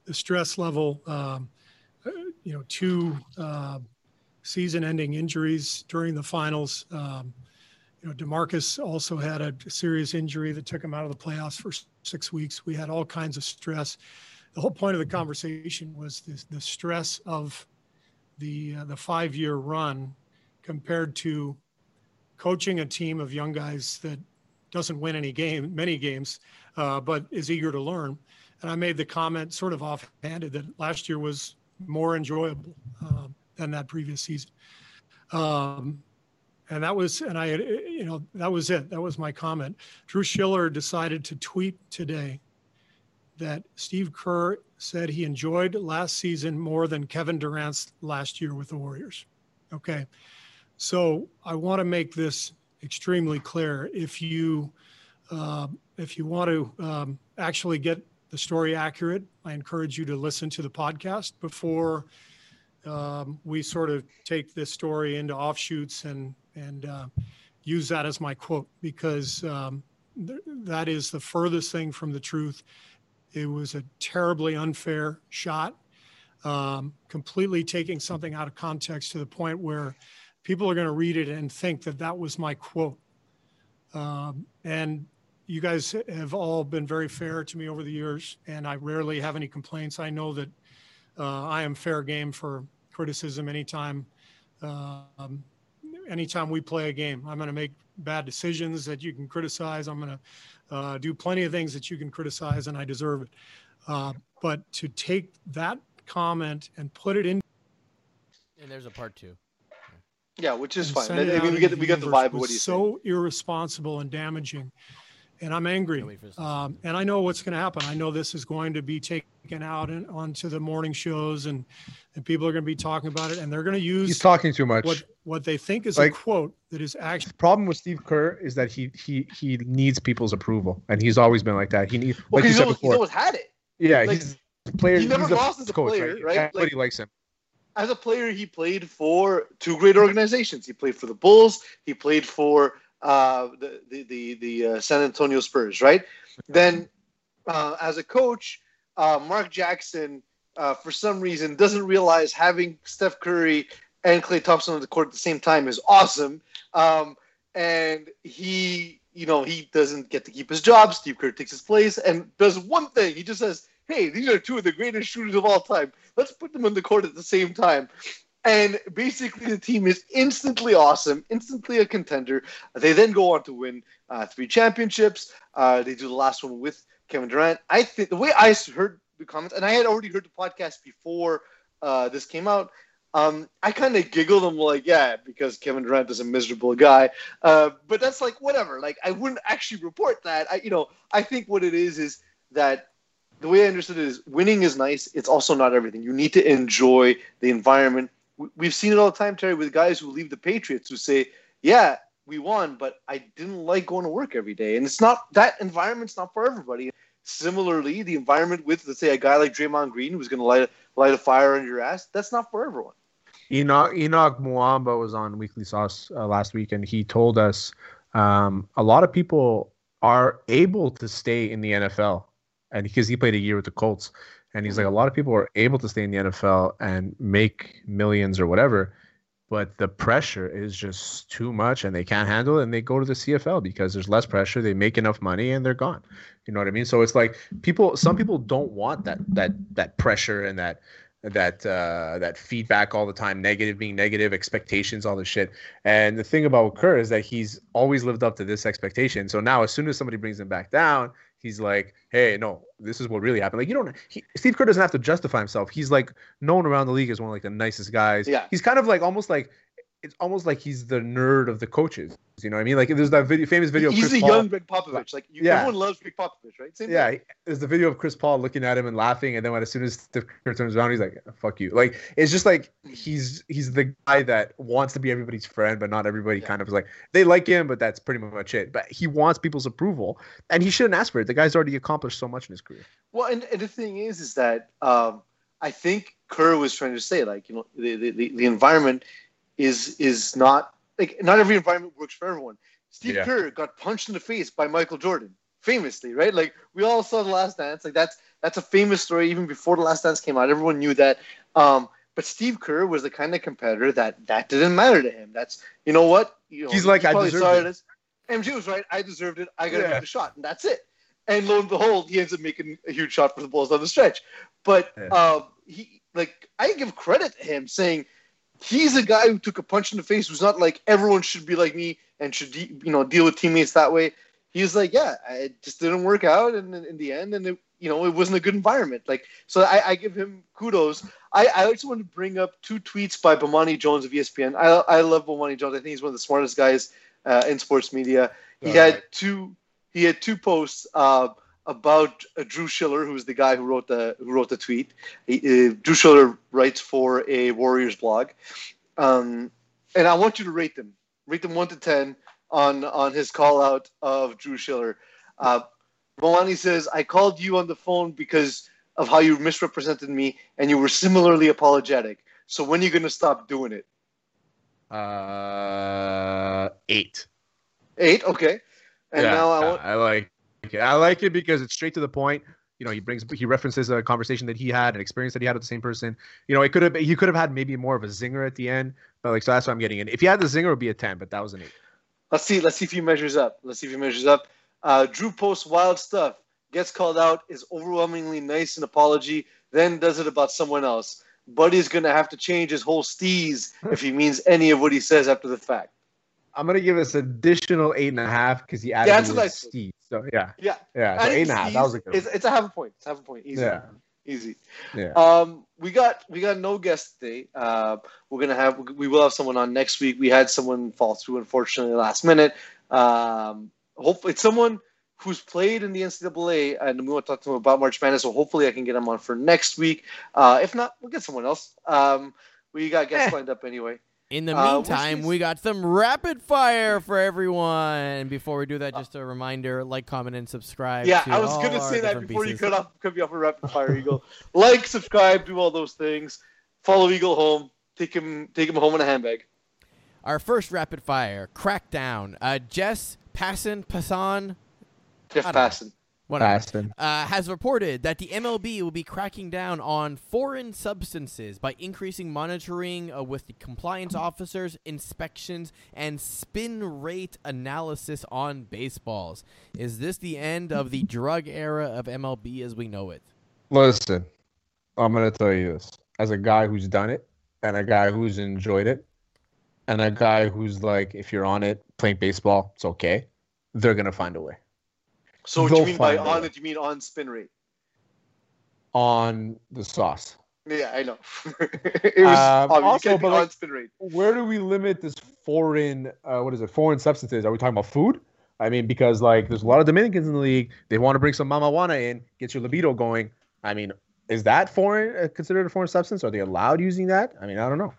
the stress level, um, uh, you know, two uh, season ending injuries during the finals. Um, you know, Demarcus also had a serious injury that took him out of the playoffs for six weeks. We had all kinds of stress. The whole point of the conversation was this, the stress of the uh, the five year run compared to coaching a team of young guys that doesn't win any game, many games, uh, but is eager to learn. And I made the comment, sort of offhanded, that last year was more enjoyable um, than that previous season. Um, and that was, and I, you know, that was it. That was my comment. Drew Shiller decided to tweet today that Steve Kerr said he enjoyed last season more than Kevin Durant's last year with the Warriors. Okay. So I want to make this extremely clear. If you uh, if you want to um, actually get the story accurate, I encourage you to listen to the podcast before um, we sort of take this story into offshoots and and uh, use that as my quote because um, th- that is the furthest thing from the truth. It was a terribly unfair shot, um, completely taking something out of context to the point where people are going to read it and think that that was my quote. Um, and you guys have all been very fair to me over the years, and I rarely have any complaints. I know that uh, I am fair game for criticism anytime. Um, anytime we play a game, I'm going to make bad decisions that you can criticize. I'm going to uh, do plenty of things that you can criticize, and I deserve it. Uh, but to take that comment and put it in And there's a part two. Yeah, which is fine. I mean, we into get we get the vibe of what was he's saying. so irresponsible and damaging, and I'm angry. Can't wait for this to Um, and I know what's going to happen. I know this is going to be taken out and onto the morning shows, and and people are going to be talking about it, and they're going to use. He's talking too much. what what they think is Like- a quote that is actually The problem with Steve Kerr is that he he he needs people's approval, and he's always been like that. He needs, Well, like you he's, said always, he's before, always had it. yeah, like, he's a player. he never he's a lost as a coach, player, right? Everybody Like- likes him. as a player, he played for two great organizations. He played for the Bulls. He played for uh, the the the, the uh, San Antonio Spurs. Right. Then, uh, as a coach, uh, Mark Jackson, uh, for some reason, doesn't realize having Steph Curry and Klay Thompson on the court at the same time is awesome. Um, and he, you know, he doesn't get to keep his job. Steve Kerr takes his place and does one thing. He just says, "Hey, these are two of the greatest shooters of all time. Let's put them on the court at the same time." And basically, the team is instantly awesome, instantly a contender. They then go on to win uh, three championships. Uh, they do the last one with Kevin Durant. I think the way I heard the comments, and I had already heard the podcast before uh, this came out. Um, I kind of giggled. I'm like, yeah, because Kevin Durant is a miserable guy. Uh, but that's like whatever. Like I wouldn't actually report that. I, you know, I think what it is is that the way I understood it is winning is nice. It's also not everything. You need to enjoy the environment. We- We've seen it all the time, Terry, with guys who leave the Patriots who say, yeah, we won, but I didn't like going to work every day. And it's not that environment's not for everybody. Similarly, the environment with, let's say, a guy like Draymond Green who's going to light a, light a fire under your ass, that's not for everyone. Enoch Enoch Muamba was on Weekly Sauce uh, last week, and he told us um, a lot of people are able to stay in the NFL, and because he played a year with the Colts, and he's like a lot of people are able to stay in the NFL and make millions or whatever, but the pressure is just too much, and they can't handle it, and they go to the CFL because there's less pressure, they make enough money, and they're gone. You know what I mean? So it's like people, some people don't want that that that pressure and that that uh, that feedback all the time, negative being negative, expectations, all this shit. And the thing about Kerr is that he's always lived up to this expectation. So now, as soon as somebody brings him back down, he's like, "Hey, no, this is what really happened." Like you don't. He, Steve Kerr doesn't have to justify himself. He's like known around the league as one of like the nicest guys. Yeah. He's kind of like almost like it's almost like he's the nerd of the coaches. You know what I mean? Like there's that video, famous video. of He's Chris the Paul. young Gregg Popovich. Like you, Yeah. everyone loves Gregg Popovich, right? Same Yeah, thing. there's the video of Chris Paul looking at him and laughing, and then when as soon as Steve Kerr turns around, he's like, "Fuck you!" Like it's just like he's he's the guy that wants to be everybody's friend, but not everybody Yeah. kind of is like they like him, but that's pretty much it. But he wants people's approval, and he shouldn't ask for it. The guy's already accomplished so much in his career. Well, and, and the thing is, is that um, I think Kerr was trying to say, like, you know, the, the, the environment is is not like not every environment works for everyone. Steve Yeah. Kerr got punched in the face by Michael Jordan, famously, right? Like we all saw the Last Dance. Like that's that's a famous story. Even before the Last Dance came out, everyone knew that. Um, but Steve Kerr was the kind of competitor that that didn't matter to him. That's you know what you know, He's like, "I deserved it." as, MJ was right. I deserved it. I got to Yeah. make the shot, and that's it. And lo and behold, he ends up making a huge shot for the Bulls on the stretch. But Yeah. uh, he, like, I give credit to him saying he's a guy who took a punch in the face. Who's not like everyone should be like me and should de- you know deal with teammates that way. He's like, yeah, it just didn't work out, and in, in the end, and it, you know, it wasn't a good environment. Like, so I, I give him kudos. I, I also want to bring up two tweets by Bomani Jones of ESPN. I, I love Bomani Jones. I think he's one of the smartest guys uh, in sports media. He Uh, had two. He had two posts uh, about uh, Drew Shiller, who's the guy who wrote the who wrote the tweet. He, uh, Drew Shiller writes for a Warriors blog, um, and I want you to rate them. Rate them one to ten on on his call out of Drew Shiller. Uh, Milani says, "I called you on the phone because of how you misrepresented me, and you were similarly apologetic. So when are you going to stop doing it?" Uh, eight. Eight, okay. And yeah, now I want. I like it. I like it because it's straight to the point. You know, he brings he references a conversation that he had, an experience that he had with the same person. You know, it could have he could have had maybe more of a zinger at the end, but like so that's what I'm getting it. If he had the zinger, it would be a ten, but that was an eight. Let's see. Let's see if he measures up. Let's see if he measures up. Uh, Drew posts wild stuff, gets called out, is overwhelmingly nice in apology, then does it about someone else. Buddy's gonna have to change his whole steez if he means any of what he says after the fact. I'm gonna give us additional eight and a half because he added that's the a word nice one. Steve. So yeah, Yeah, yeah, so eight and a half. That was a good. It's, it's a half a point. It's half a point. Easy. Yeah, Easy. yeah. Um, we got we got no guest today. Uh, we're gonna have we will have someone on next week. We had someone fall through unfortunately last minute. Um, hopefully it's someone who's played in the NCAA, and we want to talk to him about March Madness. So hopefully I can get him on for next week. Uh, if not, we'll get someone else. Um, we got guests Eh. lined up anyway. In the Uh, meantime, we got some rapid fire for everyone. Before we do that, just a reminder: like, comment, and subscribe. Yeah, to I was gonna say that before you cut off cut me off a rapid fire eagle. <laughs> like, subscribe, do all those things. Follow Eagle home. Take him take him home in a handbag. Our first rapid fire crackdown. Uh, Jess Passon Passan Jeff I don't know. Passon. Whatever, uh, has reported that the MLB will be cracking down on foreign substances by increasing monitoring uh, with the compliance officers, inspections, and spin rate analysis on baseballs. Is this the end of the drug era of MLB as we know it? Listen, I'm gonna tell you this as a guy who's done it, and a guy who's enjoyed it, and a guy who's like, if you're on it playing baseball, it's okay. They're gonna find a way So what do you mean by on it? You mean on spin rate? on the sauce. Yeah, I know. <laughs> it was Um, also, you can't be but like- on spin rate. Where do we limit this foreign? Uh, what is it? Foreign substances? Are we talking about food? I mean, because like there's a lot of Dominicans in the league. They want to bring some mamajuana in, get your libido going. I mean, is that foreign uh, considered a foreign substance? Are they allowed using that? I mean, I don't know.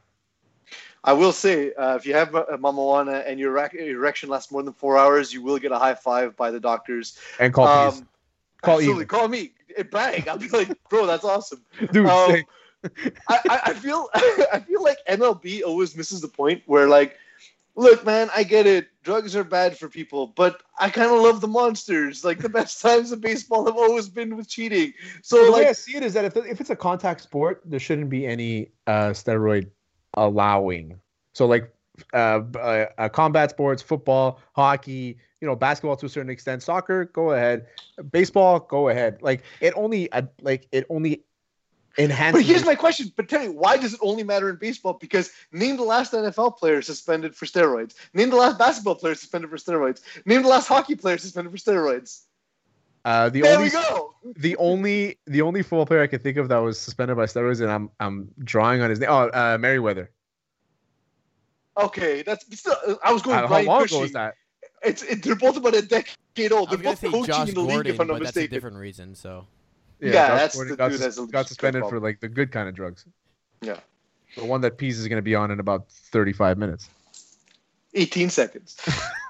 I will say, uh, if you have a mamajuana and your erection lasts more than four hours, you will get a high five by the doctors. And call Um. Call absolutely, Eagle. call me. Bang! I'll be like, bro, that's awesome. <laughs> dude. um, I, I, feel <laughs> I feel like MLB always misses the point where like, look, man, I get it. Drugs are bad for people, but I kind of love the monsters. Like the best <laughs> times of baseball have always been with cheating. So the way I see it is that if, if it's a contact sport, there shouldn't be any uh, steroid allowing. So like uh, uh, uh, combat sports, football, hockey, you know, basketball to a certain extent, soccer, go ahead, baseball, go ahead. Like it only uh, like it only enhances. but here's my question. But tell me, why does it only matter in baseball? Because name the last NFL player suspended for steroids. Name the last basketball player suspended for steroids. Name the last hockey player suspended for steroids. Uh, the there only we go. the only the only football player I can think of that was suspended by steroids, and I'm I'm drawing on his name. Oh, uh, Meriweather. Okay, that's still. I was going Uh, how long Cushing. ago was that? It's it, they're both about a decade old. They're both coaching Josh in the league, if I'm not but that's a different reason. So Yeah, Josh that's Gordon the got, dude sus- that's a got suspended drug for like the good kind of drugs. Yeah. The one that Pease is going to be on in about 35 minutes. 18 seconds.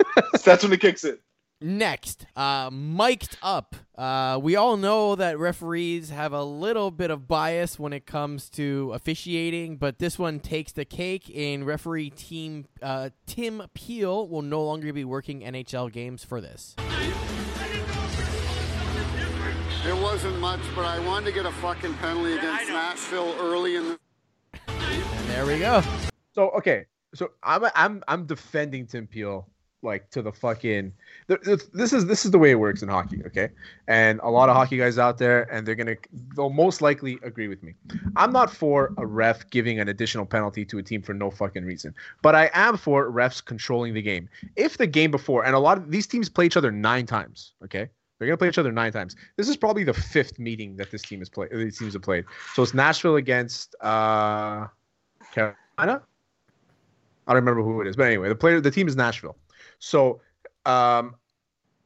<laughs> that's when it kicks in. Next, uh, mic'd up. Uh, we all know that referees have a little bit of bias when it comes to officiating, but this one takes the cake. In referee team, uh, Tim Peel will no longer be working NHL games for this. It wasn't much, but I wanted to get a fucking penalty against Nashville early in the And there we go. So okay, so I'm I'm I'm defending Tim Peel like to the fucking. th- th- This is this is the way it works in hockey, okay? And a lot of hockey guys out there, and they're gonna they'll most likely agree with me. I'm not for a ref giving an additional penalty to a team for no fucking reason, but I am for refs controlling the game. If the game before, and a lot of these teams play each other nine times, okay? They're gonna play each other nine times. This is probably the fifth meeting that this team has played. These teams have played. So it's Nashville against uh, Carolina. I don't remember who it is, but anyway, the player, the team is Nashville. So, um,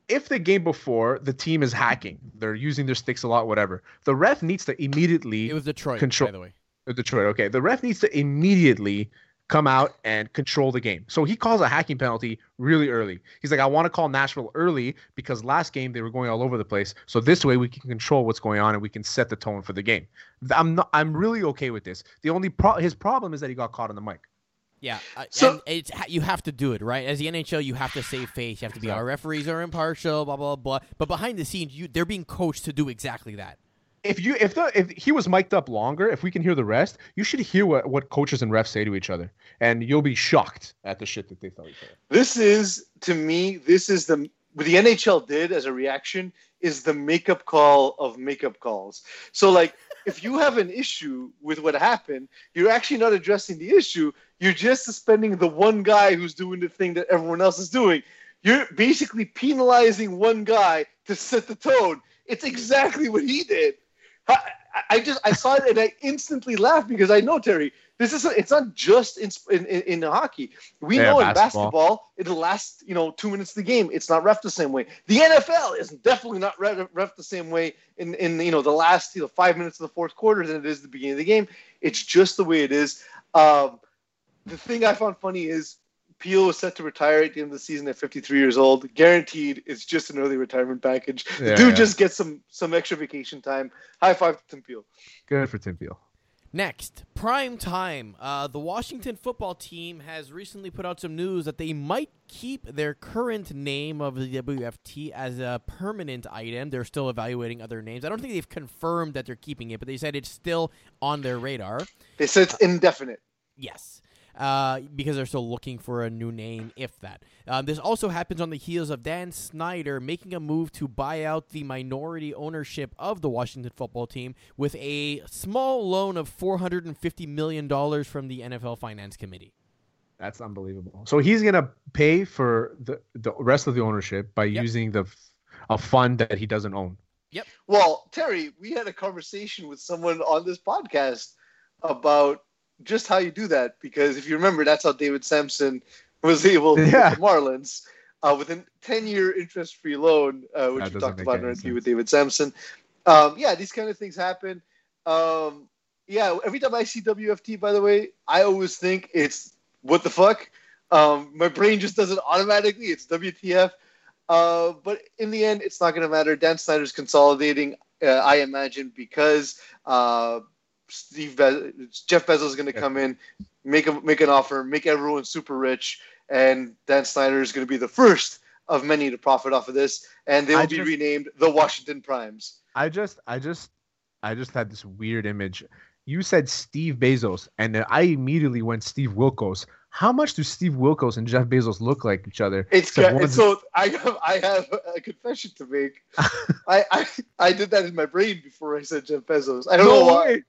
if the game before the team is hacking, they're using their sticks a lot, whatever. The ref needs to immediately It was Detroit, Control- by the way. uh, Detroit. Okay, the ref needs to immediately come out and control the game. So he calls a hacking penalty really early. He's like, I want to call Nashville early because last game they were going all over the place. So this way we can control what's going on and we can set the tone for the game. I'm not. I'm really okay with this. The only pro- his problem is that he got caught on the mic. Yeah, uh, So- and it's you have to do it right. As the NHL, you have to save face. You have to be our referees are impartial, blah blah blah. But behind the scenes, you they're being coached to do exactly that. If you if the if he was mic'd up longer, if we can hear the rest, you should hear what what coaches and refs say to each other, and you'll be shocked at the shit that they tell each other. This is, to me, this is the what the NHL did as a reaction is the makeup call of makeup calls. So, like, if you have an issue with what happened, you're actually not addressing the issue. You're just suspending the one guy who's doing the thing that everyone else is doing. You're basically penalizing one guy to set the tone. It's exactly what he did. I, I- just I saw it and I instantly laughed because I know Terry. This is it's not just in in, in, hockey. We Yeah, know in basketball. in the last you know two minutes of the game, it's not ref the same way. The NFL is definitely not ref, ref the same way in in you know the last you know five minutes of the fourth quarter than it is the beginning of the game. It's just the way it is. Um, the thing I found funny is Peel was set to retire at the end of the season at 53 years old. Guaranteed, it's just an early retirement package. The Yeah, dude yeah. just gets some some extra vacation time. High five to Tim Peel. Good for Tim Peel. Next, prime time. Uh, the Washington football team has recently put out some news that they might keep their current name of the WFT as a permanent item. They're still evaluating other names. I don't think they've confirmed that they're keeping it, but they said it's still on their radar. They said it's indefinite. Yes. Uh, because they're still looking for a new name, if that. Um, this also happens on the heels of Dan Snyder making a move to buy out the minority ownership of the Washington football team with a small loan of $450 million from the NFL Finance Committee. That's unbelievable. So he's gonna pay for the the rest of the ownership by Yep. using the f- a fund that he doesn't own. Yep. Well, Terry, we had a conversation with someone on this podcast about just how you do that because if you remember, that's how David Samson was able to Yeah. get the Marlins uh, with a 10-year interest-free loan, uh, which That we talked about in our interview with David Samson. Um, yeah, these kind of things happen. Um, yeah, every time I see WFT, by the way, I always think it's what the fuck. Um, my brain just does it automatically. It's WTF. Uh, but in the end, it's not going to matter. Dan Snyder's consolidating, uh, I imagine, because uh, Steve Be- Jeff Bezos is going to come in, make a make an offer, make everyone super rich, and Dan Snyder is going to be the first of many to profit off of this, and they will I be just- renamed the Washington Primes. I just, I just, I just had this weird image. You said Steve Bezos, and I immediately went Steve Wilkos. How much do Steve Wilkos and Jeff Bezos look like each other? It's So one's- so I have I have a confession to make. <laughs> I, I I did that in my brain before I said Jeff Bezos. I don't know why. way.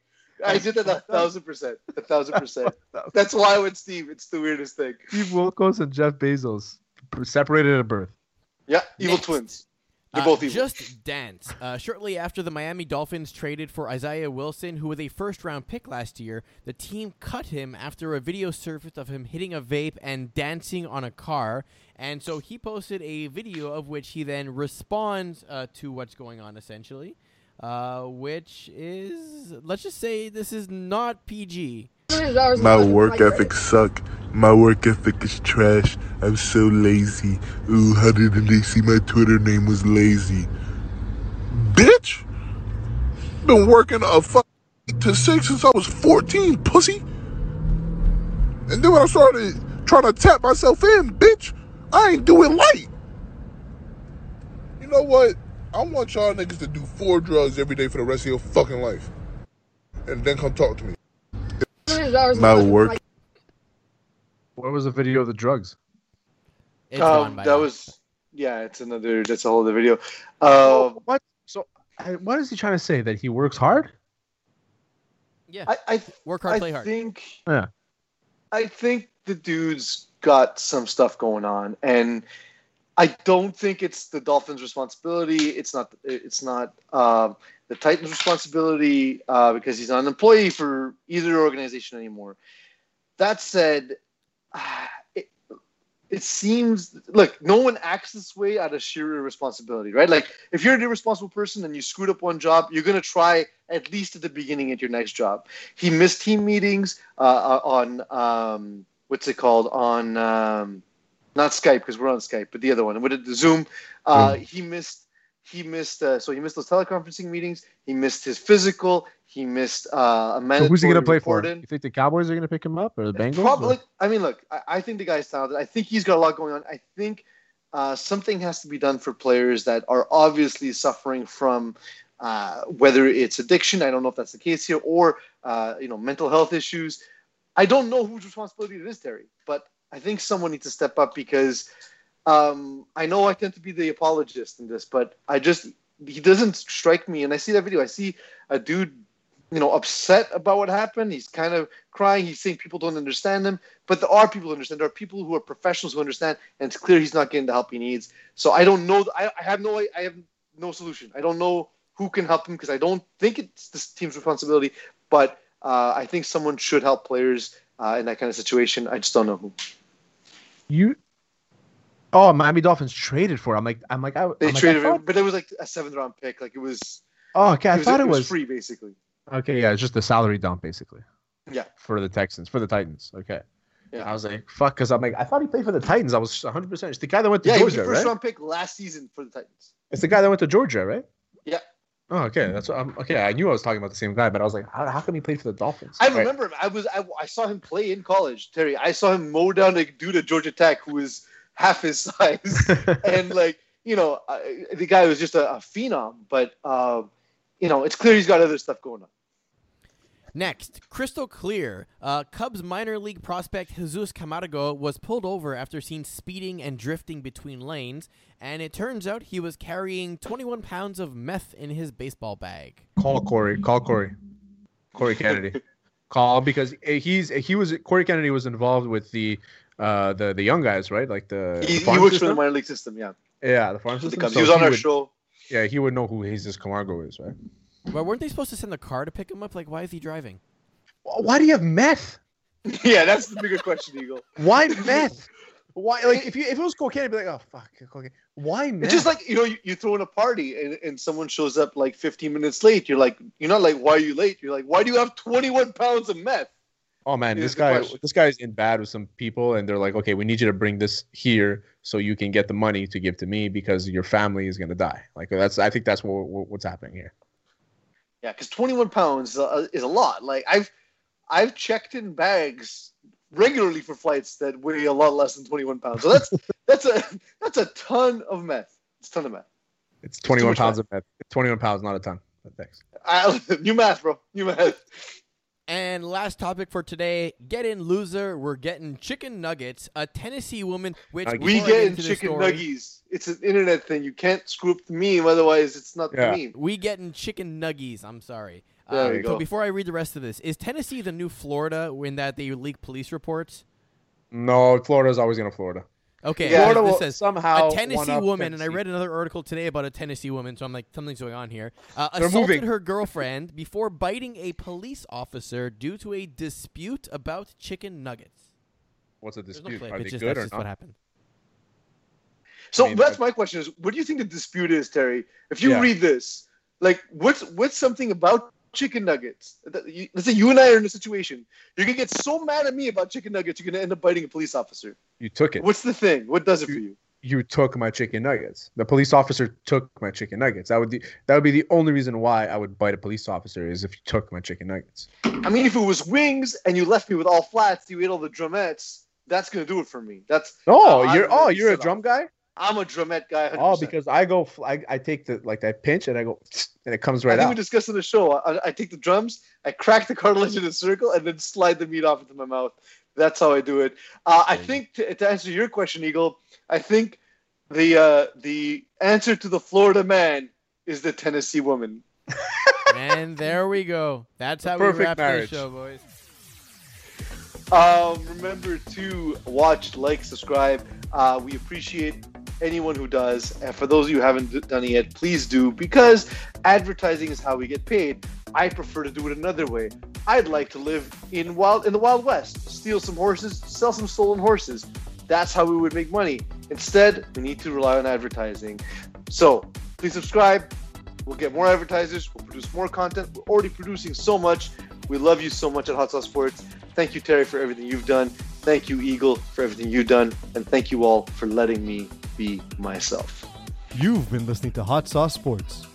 I did that a thousand percent. A thousand <laughs> percent. That's why I went Steve. It's the weirdest thing. Steve Wilkos and Jeff Bezos separated at birth. Yeah, evil Next. twins. They're Uh, both evil. Just dance. Uh, shortly after the Miami Dolphins traded for Isaiah Wilson, who was a first round pick last year, the team cut him after a video surfaced of him hitting a vape and dancing on a car. And so he posted a video of which he then responds uh, to what's going on, essentially, uh, which is, let's just say, this is not PG. My work ethic suck. My work ethic is trash. I'm so lazy. Ooh, how did they see my Twitter name was lazy? Bitch! Been working a fuck to six since I was 14, pussy. And then when I started trying to tap myself in, bitch, I ain't do it light. You know what? I want y'all niggas to do four drugs every day for the rest of your fucking life. And then come talk to me. My work What was the video of the drugs? It's gone um, by that now. was yeah. It's another. That's a whole other video. Uh, what? So, I, what is he trying to say? That he works hard? Yeah. I I, Work hard, I play hard. I think Yeah. I think the dude's got some stuff going on, and I don't think it's the Dolphins' responsibility. It's not. It's not um, the Titans' responsibility uh, because he's not an employee for either organization anymore. That said, <sighs> it, it seems look, no one acts this way out of sheer irresponsibility, right? Like if you're an irresponsible person and you screwed up one job, you're gonna try at least at the beginning at your next job. He missed team meetings uh, on um, what's it called on um, not Skype because we're on Skype, but the other one. What did the Zoom? Uh, he missed. He missed. Uh, so he missed those teleconferencing meetings. He missed his physical. He missed uh, a So who's he going to play for? in. You think the Cowboys are going to pick him up or the Bengals? Probably. or- I mean, look. I, I think the guy's talented. I think he's got a lot going on. I think uh, something has to be done for players that are obviously suffering from uh, whether it's addiction. I don't know if that's the case here, or uh, you know, mental health issues. I don't know whose responsibility it is, Terry, but I think someone needs to step up because um, I know I tend to be the apologist in this, but I just he doesn't strike me. And I see that video. I see a dude, you know, upset about what happened. He's kind of crying. He's saying people don't understand him, but there are people who understand. There are people who are professionals who understand, and it's clear he's not getting the help he needs. So I don't know. I, I have no. I have no solution. I don't know who can help him because I don't think it's this team's responsibility. But uh, I think someone should help players uh, in that kind of situation. I just don't know who. You. Oh, Miami Dolphins traded for. Him. I'm like, I'm like, I, They I'm like, I traded thought- him, but it was like a seventh round pick. Like it was. Oh, okay. I it was, thought it was. free, basically. Okay, yeah, it's just a salary dump basically Yeah. for the Texans, for the Titans. Okay. Yeah. I was like, fuck, because I'm like, I thought he played for the Titans. I was 100. percent It's the guy that went to Yeah, he was the Georgia, first right? round pick last season for the Titans. It's the guy that went to Georgia, right? Oh, okay. That's what I'm, okay. I knew I was talking about the same guy, but I was like, how, how come he played for the Dolphins? I Right. remember him. I was I, I saw him play in college, Terry. I saw him mow down a dude at Georgia Tech who was half his <laughs> size, <laughs> and like you know, I, the guy was just a, a phenom. But um, you know, it's clear he's got other stuff going on. Next, crystal clear. Uh, Cubs minor league prospect Jesus Camargo was pulled over after seen speeding and drifting between lanes, and it turns out he was carrying 21 pounds of meth in his baseball bag. Call Corey. Call Corey. Corey Kennedy. <laughs> Call because he's he was Corey Kennedy was involved with the uh the the young guys, right? Like the, He, the he farm works for the system? minor league system. Yeah, yeah, the farm for the system. Cubs. So he was on our would, show. Yeah, he would know who Jesus Camargo is, right? But weren't they supposed to send the car to pick him up? Like, why is he driving? Why do you have meth? <laughs> yeah, that's the bigger question, Eagle. Why meth? <laughs> Why like if you if it was cocaine, I'd be like, oh fuck, cocaine. Why meth? It's just like you know, you, you throw in a party and, and someone shows up like 15 minutes late. You're like, you're not like, why are you late? You're like, why do you have 21 pounds of meth? oh man, this guy question. this guy's in bad with some people, and they're like, okay, we need you to bring this here so you can get the money to give to me because your family is gonna die. Like that's I think that's what, what what's happening here. Yeah, because 21 pounds is a lot. Like I've I've checked in bags regularly for flights that weigh a lot less than 21 pounds. So that's <laughs> that's a that's a ton of meth. It's a ton of meth. It's 21 much pounds of meth. 21 pounds, not a ton. But thanks. I, <laughs> new math, bro. New math. And last topic for today: get in loser. We're getting chicken nuggets. A Tennessee woman, which We get in chicken story- nuggies. It's an internet thing. You can't screw up the meme, otherwise it's not Yeah. the meme. We getting chicken nuggies. I'm sorry. There Uh, you so go. before I read the rest of this, is Tennessee the new Florida in that they leak police reports? No, Florida's always gonna Florida. Okay, Yeah. Florida this will says somehow a Tennessee one-up woman, and I read another article today about a Tennessee woman, so I'm like, something's going on here. Uh, assaulted moving. her girlfriend <laughs> before biting a police officer due to a dispute about chicken nuggets. What's a There's no dispute? clip. Are It's they just good or just what happened. So I mean, that's that- my question: Is what do you think the dispute is, Terry? If you Yeah. read this, like, what's what's something about chicken nuggets? you- Let's say you and I are in a situation. You're gonna get so mad at me about chicken nuggets, you're gonna end up biting a police officer. You took it. What's the thing? What does it for you? You took my chicken nuggets. The police officer took my chicken nuggets. That would be that would be the only reason why I would bite a police officer is if you took my chicken nuggets. I mean, if it was wings and you left me with all flats, you ate all the drumettes. That's gonna do it for me. That's Oh, you're oh you're a drum off. guy. I'm a drumette guy. 100%. Oh, because I go I, I take the like I pinch and I go <tsk> and it comes I right think we out. discussed in the show. I, I take the drums, I crack the cartilage in a circle, and then slide the meat off into my mouth. That's how I do it. Uh, I think to, to answer your question, Eagle, I think the uh, the answer to the Florida man is the Tennessee woman. <laughs> and there we go. That's how we perfect wrap marriage. this show, boys. Um, remember to watch, like, subscribe. Uh, we appreciate anyone who does. And for those of you who haven't done it yet, please do because advertising is how we get paid. I prefer to do it another way. I'd like to live in wild in the Wild West, steal some horses, sell some stolen horses. That's how we would make money. Instead, we need to rely on advertising. So please subscribe. We'll get more advertisers. We'll produce more content. We're already producing so much. We love you so much at Hot Sauce Sports. Thank you, Terry, for everything you've done. Thank you, Eagle, for everything you've done. And thank you all for letting me be myself. You've been listening to Hot Sauce Sports.